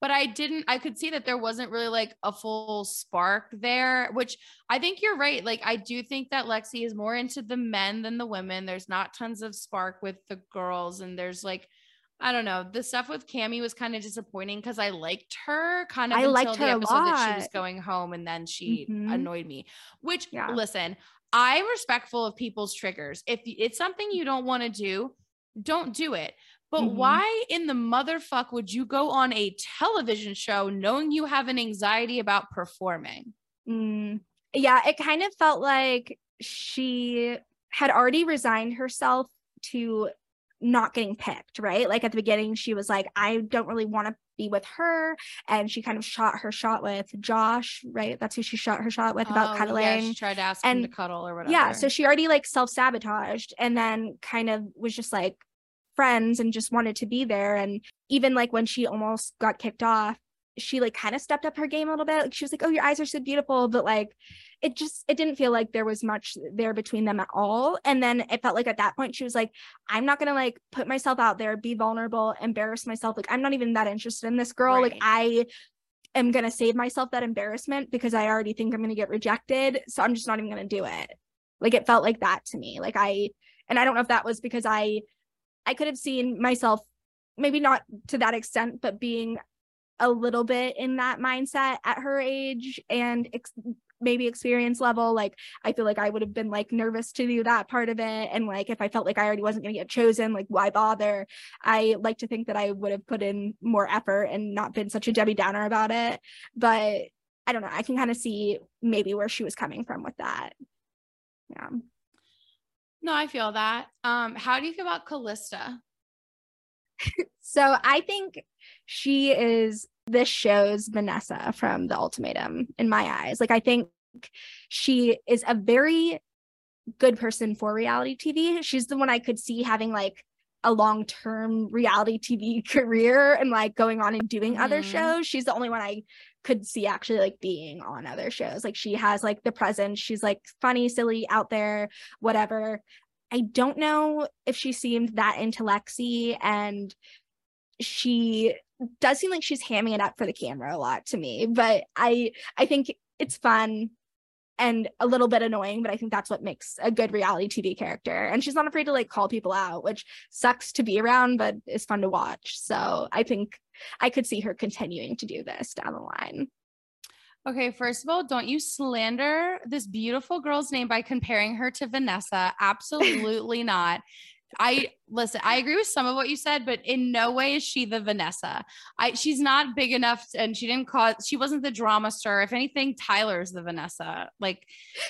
but I didn't I could see that there wasn't really like a full spark there, which I think you're right. Like I do think that Lexi is more into the men than the women. There's not tons of spark with the girls and there's like I don't know. The stuff with Cami was kind of disappointing because I liked her kind of I until the episode that she was going home and then she mm-hmm. annoyed me. Which yeah. listen, I'm respectful of people's triggers. If it's something you don't want to do, don't do it. But mm-hmm. why in the motherfuck would you go on a television show knowing you have an anxiety about performing? Mm. Yeah, it kind of felt like she had already resigned herself to not getting picked, right? Like at the beginning, she was like, I don't really want to be with her. And she kind of shot her shot with Josh, right? That's who she shot her shot with about Oh, cuddling. Yeah, she tried to ask And- him to cuddle or whatever. Yeah, so she already like self sabotaged and then kind of was just like friends and just wanted to be there. And even like when she almost got kicked off, she like kind of stepped up her game a little bit. Like she was like, "Oh, your eyes are so beautiful," but like it just it didn't feel like there was much there between them at all. And then it felt like at that point she was like, "I'm not gonna like put myself out there, be vulnerable, embarrass myself. Like I'm not even that interested in this girl. Like I." am going to save myself that embarrassment because I already think I'm going to get rejected. So I'm just not even going to do it. Like it felt like that to me. Like I, and I don't know if that was because I, I could have seen myself, maybe not to that extent, but being a little bit in that mindset at her age and ex- maybe experience level. Like I feel like I would have been like nervous to do that part of it. And like if I felt like I already wasn't going to get chosen, like why bother? I like to think that I would have put in more effort and not been such a Debbie Downer about it. But I don't know. I can kind of see maybe where she was coming from with that. Yeah. No, I feel that. Um, how do you feel about Callista? So I think she is this show's Vanessa from The Ultimatum in my eyes. Like I think she is a very good person for reality TV. She's the one I could see having like a long-term reality TV career and like going on and doing other Mhm. shows. She's the only one I could see actually like being on other shows. Like she has like the presence. She's like funny, silly, out there, whatever. I don't know if she seemed that into Lexi and she does seem like she's hamming it up for the camera a lot to me, but I I think it's fun and a little bit annoying, but I think that's what makes a good reality TV character. And she's not afraid to like call people out, which sucks to be around, but is fun to watch. So I think I could see her continuing to do this down the line. Okay, first of all, don't you slander this beautiful girl's name by comparing her to Vanessa. Absolutely not. I listen, I agree with some of what you said, but in no way is she the Vanessa. I she's not big enough and she didn't cause she wasn't the drama star. If anything, Tyler's the Vanessa. Like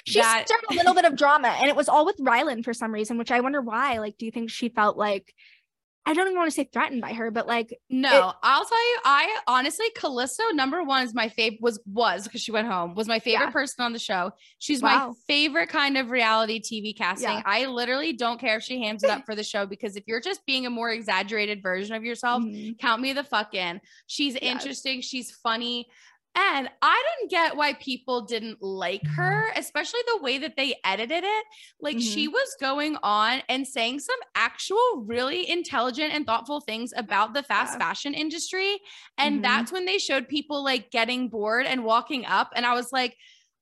She that started a little bit of drama and it was all with Rylan for some reason, which I wonder why. Like, do you think she felt like I don't even want to say threatened by her, but like No, I'll tell you, I honestly, Callista number one is my favorite was was because she went home, was my favorite Yeah. person on the show. She's my favorite kind of reality TV casting. Yeah. I literally don't care if she hands it up for the show because if you're just being a more exaggerated version of yourself, mhm. count me the fuck in. She's Yes. interesting, she's funny. And I didn't get why people didn't like her, especially the way that they edited it. Like she was going on and saying some actual really intelligent and thoughtful things about the fast Yeah. fashion industry. And Mhm. that's when they showed people like getting bored and walking up. And I was like,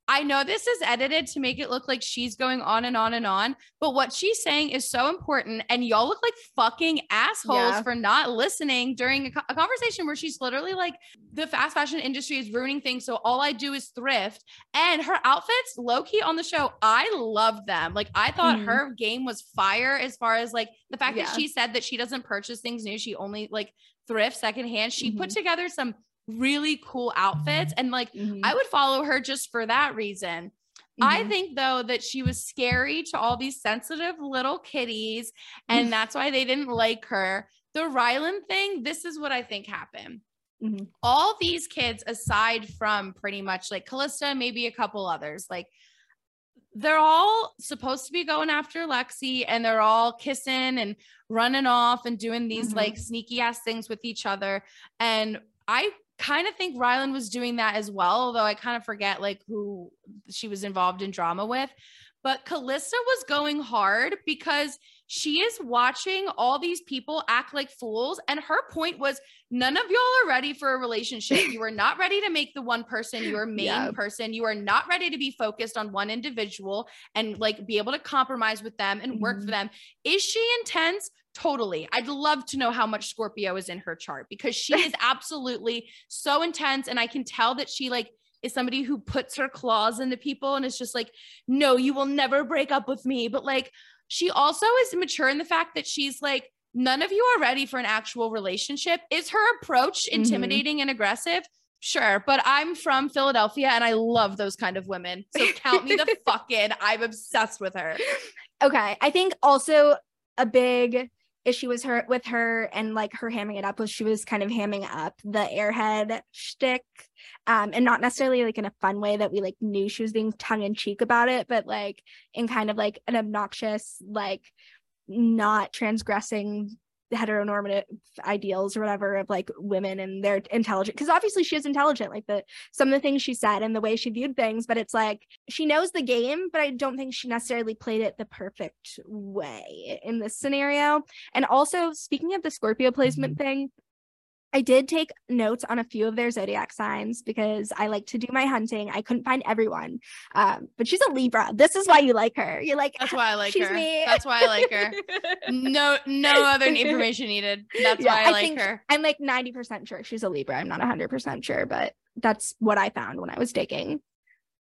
I know this is edited to make it look like she's going on and on and on, but what she's saying is so important. And y'all look like fucking assholes Yeah. for not listening during a, co- a conversation where she's literally like, the fast fashion industry is ruining things. So all I do is thrift. And her outfits, low key on the show, I love them. Like, I thought Mhm. her game was fire as far as like the fact Yeah. that she said that she doesn't purchase things new, she only like thrifts secondhand. She put Mhm. together some really cool outfits and like Mhm. I would follow her just for that reason. I Mhm. think though that she was scary to all these sensitive little kitties, and that's why they didn't like her. The Rylan thing, this is what I think happened. Mhm. All these kids, aside from pretty much like Callista, maybe a couple others, like they're all supposed to be going after Lexi and they're all kissing and running off and doing these Mhm. like sneaky ass things with each other. And I kind of think Rylan was doing that as well, although I kind of forget like who she was involved in drama with. But Callista was going hard because she is watching all these people act like fools. And her point was none of y'all are ready for a relationship. You are not ready to make the one person your main Yeah. person. You are not ready to be focused on one individual and like be able to compromise with them and work for Mhm. them. Is she intense? Totally. I'd love to know how much Scorpio is in her chart because she is absolutely so intense. And I can tell that she like is somebody who puts her claws into people and is just like, no, you will never break up with me. But like, she also is mature in the fact that she's like, none of you are ready for an actual relationship. Is her approach Mhm. intimidating and aggressive? Sure, but I'm from Philadelphia and I love those kind of women. So count me the fuck in. I'm obsessed with her. Okay. I think also a big issue was her with her and like her hamming it up was she was kind of hamming up the airhead shtick. Um, and not necessarily like in a fun way that we like knew she was being tongue in cheek about it, but like in kind of like an obnoxious, like not transgressing heteronormative ideals or whatever of like women and their intelligent because obviously she is intelligent like the some of the things she said and the way she viewed things but it's like she knows the game but i don't think she necessarily played it the perfect way in this scenario and also speaking of the scorpio placement mm-hmm. thing I did take notes on a few of their zodiac signs because I like to do my hunting. I couldn't find everyone, um, but she's a Libra. This is why you like her. You're like, that's why I like her. Me. That's why I like her. no, no other information needed. That's yeah, why I, I like her. I'm like 90% sure she's a Libra. I'm not 100% sure, but that's what I found when I was digging.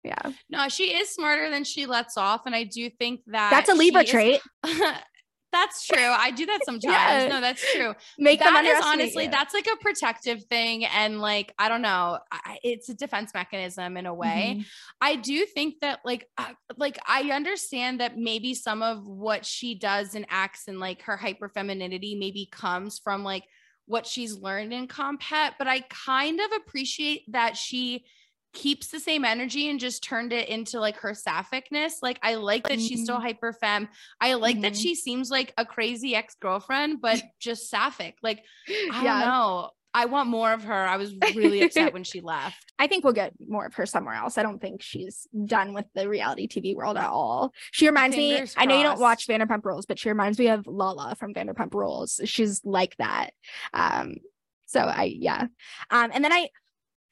Yeah. No, she is smarter than she lets off, and I do think that that's a Libra trait. That's true. I do that sometimes. yeah. No, that's true. Make that them is honestly, you. that's like a protective thing. And like, I don't know, I, it's a defense mechanism in a way. Mm-hmm. I do think that like, uh, like I understand that maybe some of what she does and acts and like her hyper femininity maybe comes from like what she's learned in compet, but I kind of appreciate that she keeps the same energy and just turned it into like her sapphicness. Like I like that mm-hmm. she's still mm-hmm. hyper femme. I like mm-hmm. that she seems like a crazy ex-girlfriend, but just sapphic. Like I yeah. don't know. I want more of her. I was really upset when she left. I think we'll get more of her somewhere else. I don't think she's done with the reality TV world at all. She reminds Fingers me, crossed. I know you don't watch Vanderpump Rules, but she reminds me of Lala from Vanderpump Rules. She's like that. Um, so I yeah. Um, and then I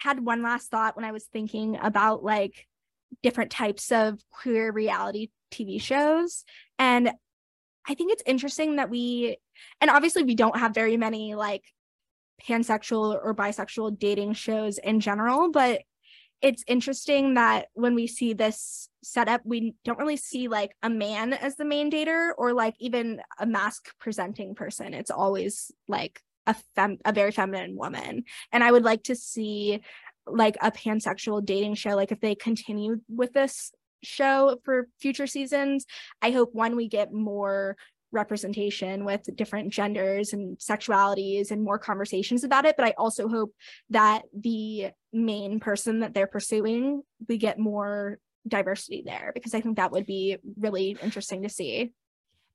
had one last thought when I was thinking about like different types of queer reality TV shows. And I think it's interesting that we, and obviously we don't have very many like pansexual or bisexual dating shows in general, but it's interesting that when we see this setup, we don't really see like a man as the main dater or like even a mask presenting person. It's always like a fem a very feminine woman. And i would like to see like a pansexual dating show like if they continue with this show for future seasons i hope one we get more representation with different genders and sexualities and more conversations about it. But i also hope that the main person that they're pursuing we get more diversity there because i think that would be really interesting to see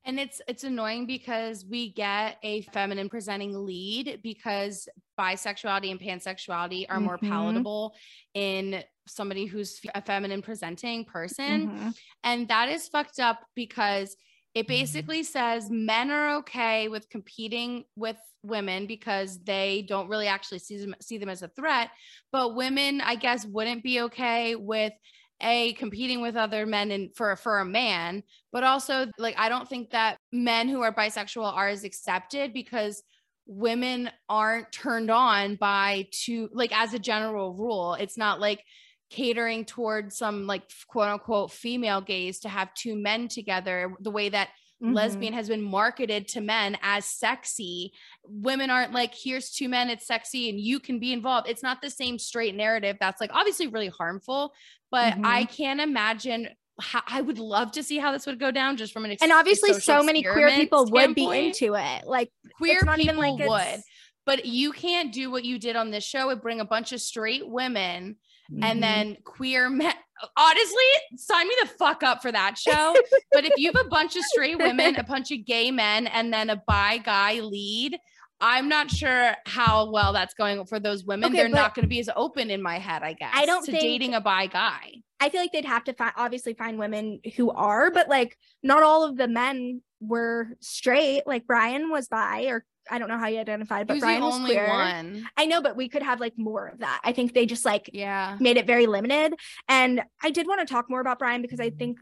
and it's it's annoying because we get a feminine presenting lead because bisexuality and pansexuality are mm-hmm. more palatable in somebody who's a feminine presenting person. Mm-hmm. And that is fucked up because it mm-hmm. basically says men are okay with competing with women because they don't really actually see them see them as a threat, but women I guess wouldn't be okay with a competing with other men and for for a man but also like i don't think that men who are bisexual are as accepted because women aren't turned on by two like as a general rule. It's not like catering towards some like quote unquote female gaze to have two men together the way that Mm-hmm. lesbian has been marketed to men as sexy. Women aren't like, here's two men, it's sexy, and you can be involved. It's not the same straight narrative that's like obviously really harmful, but mm-hmm. I can't imagine. How, I would love to see how this would go down just from an ex- and obviously so many queer people would be into it like queer people like would but you can't do what you did on this show and bring a bunch of straight women mm-hmm. and then queer men honestly, sign me the fuck up for that show. but if you have a bunch of straight women, a bunch of gay men, and then a bi guy lead, I'm not sure how well that's going for those women. Okay, They're not going to be as open in my head, I guess. I don't to think, dating a bi guy. I feel like they'd have to find obviously find women who are, but like not all of the men were straight. Like Brian was bi or I don't know how you identified, but Brian was queer. One. I know, but we could have like more of that. I think they just like yeah made it very limited. And I did want to talk more about Brian because I think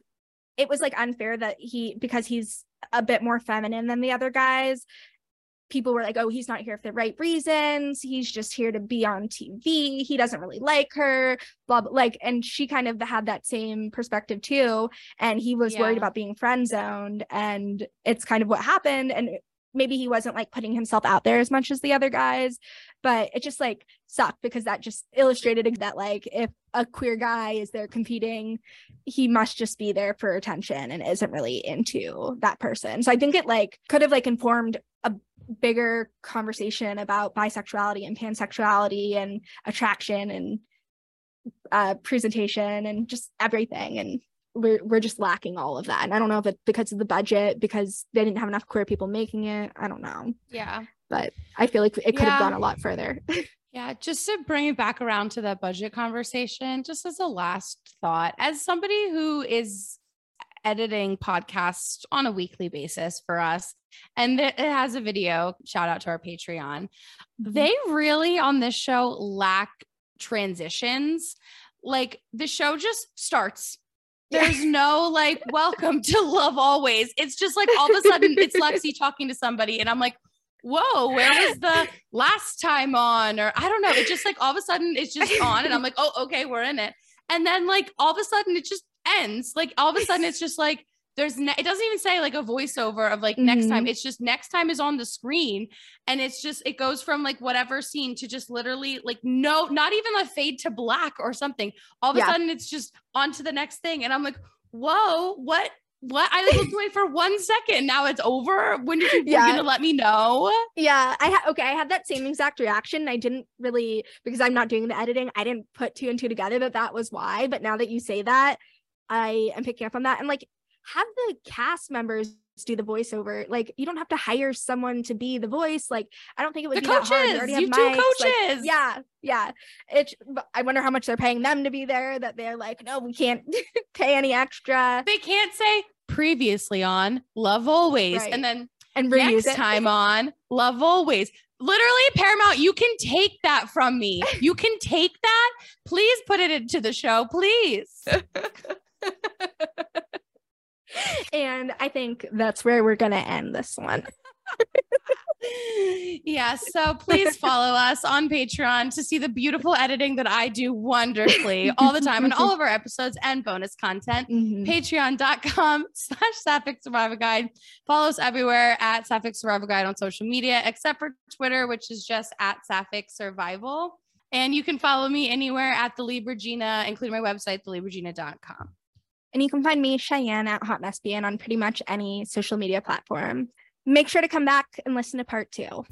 it was like unfair that he because he's a bit more feminine than the other guys. People were like, "Oh, he's not here for the right reasons. He's just here to be on TV. He doesn't really like her." Blah, blah like, and she kind of had that same perspective too. And he was yeah. worried about being friend zoned, and it's kind of what happened. And maybe he wasn't like putting himself out there as much as the other guys, but it just like sucked because that just illustrated that like if a queer guy is there competing, he must just be there for attention and isn't really into that person. So I think it like could have like informed a bigger conversation about bisexuality and pansexuality and attraction and uh, presentation and just everything. And we're we're just lacking all of that. And I don't know if it's because of the budget, because they didn't have enough queer people making it. I don't know. Yeah. But I feel like it could yeah. have gone a lot further. yeah, just to bring it back around to that budget conversation, just as a last thought, as somebody who is editing podcasts on a weekly basis for us and it has a video shout out to our patreon mm-hmm. they really on this show lack transitions like the show just starts there's no like, welcome to Love ALLways. It's just like all of a sudden it's Lexi talking to somebody, and I'm like, whoa, where was the last time on? Or I don't know. It just like all of a sudden it's just on, and I'm like, oh, okay, we're in it. And then like all of a sudden it just ends. Like all of a sudden it's just like there's ne- it doesn't even say like a voiceover of like mm-hmm. next time mm-hmm. it's just next time is on the screen and it's just it goes from like whatever scene to just literally like no not even a fade to black or something all of yeah. a sudden it's just on to the next thing and i'm like whoa what what I looked away for one second. Now it's over. When did you yeah. gonna let me know? Yeah, I had okay. I had that same exact reaction. I didn't really because I'm not doing the editing. I didn't put two and two together that that was why. But now that you say that, I am picking up on that. And like have the cast members do the voiceover. Like you don't have to hire someone to be the voice. Like I don't think it would the be coaches. that hard. You already have you mics. coaches. Like, yeah, yeah. It. I wonder how much they're paying them to be there. That they're like, no, we can't pay any extra. They can't say previously on Love ALLways, right. and then and next it. time on Love ALLways. Literally, Paramount, you can take that from me. You can take that. Please put it into the show, please. and I think that's where we're going to end this one. yeah, so please follow us on Patreon to see the beautiful editing that I do wonderfully all the time in all of our episodes and bonus content. Mm-hmm. Patreon.com slash Sapphic Survival Guide. Follow us everywhere at Sapphic Survival Guide on social media, except for Twitter, which is just at Sapphic Survival. And you can follow me anywhere at the Libra Gina, including my website, thelibragina.com. And you can find me, Cheyenne, at Hot Lesbian on pretty much any social media platform. Make sure to come back and listen to part two.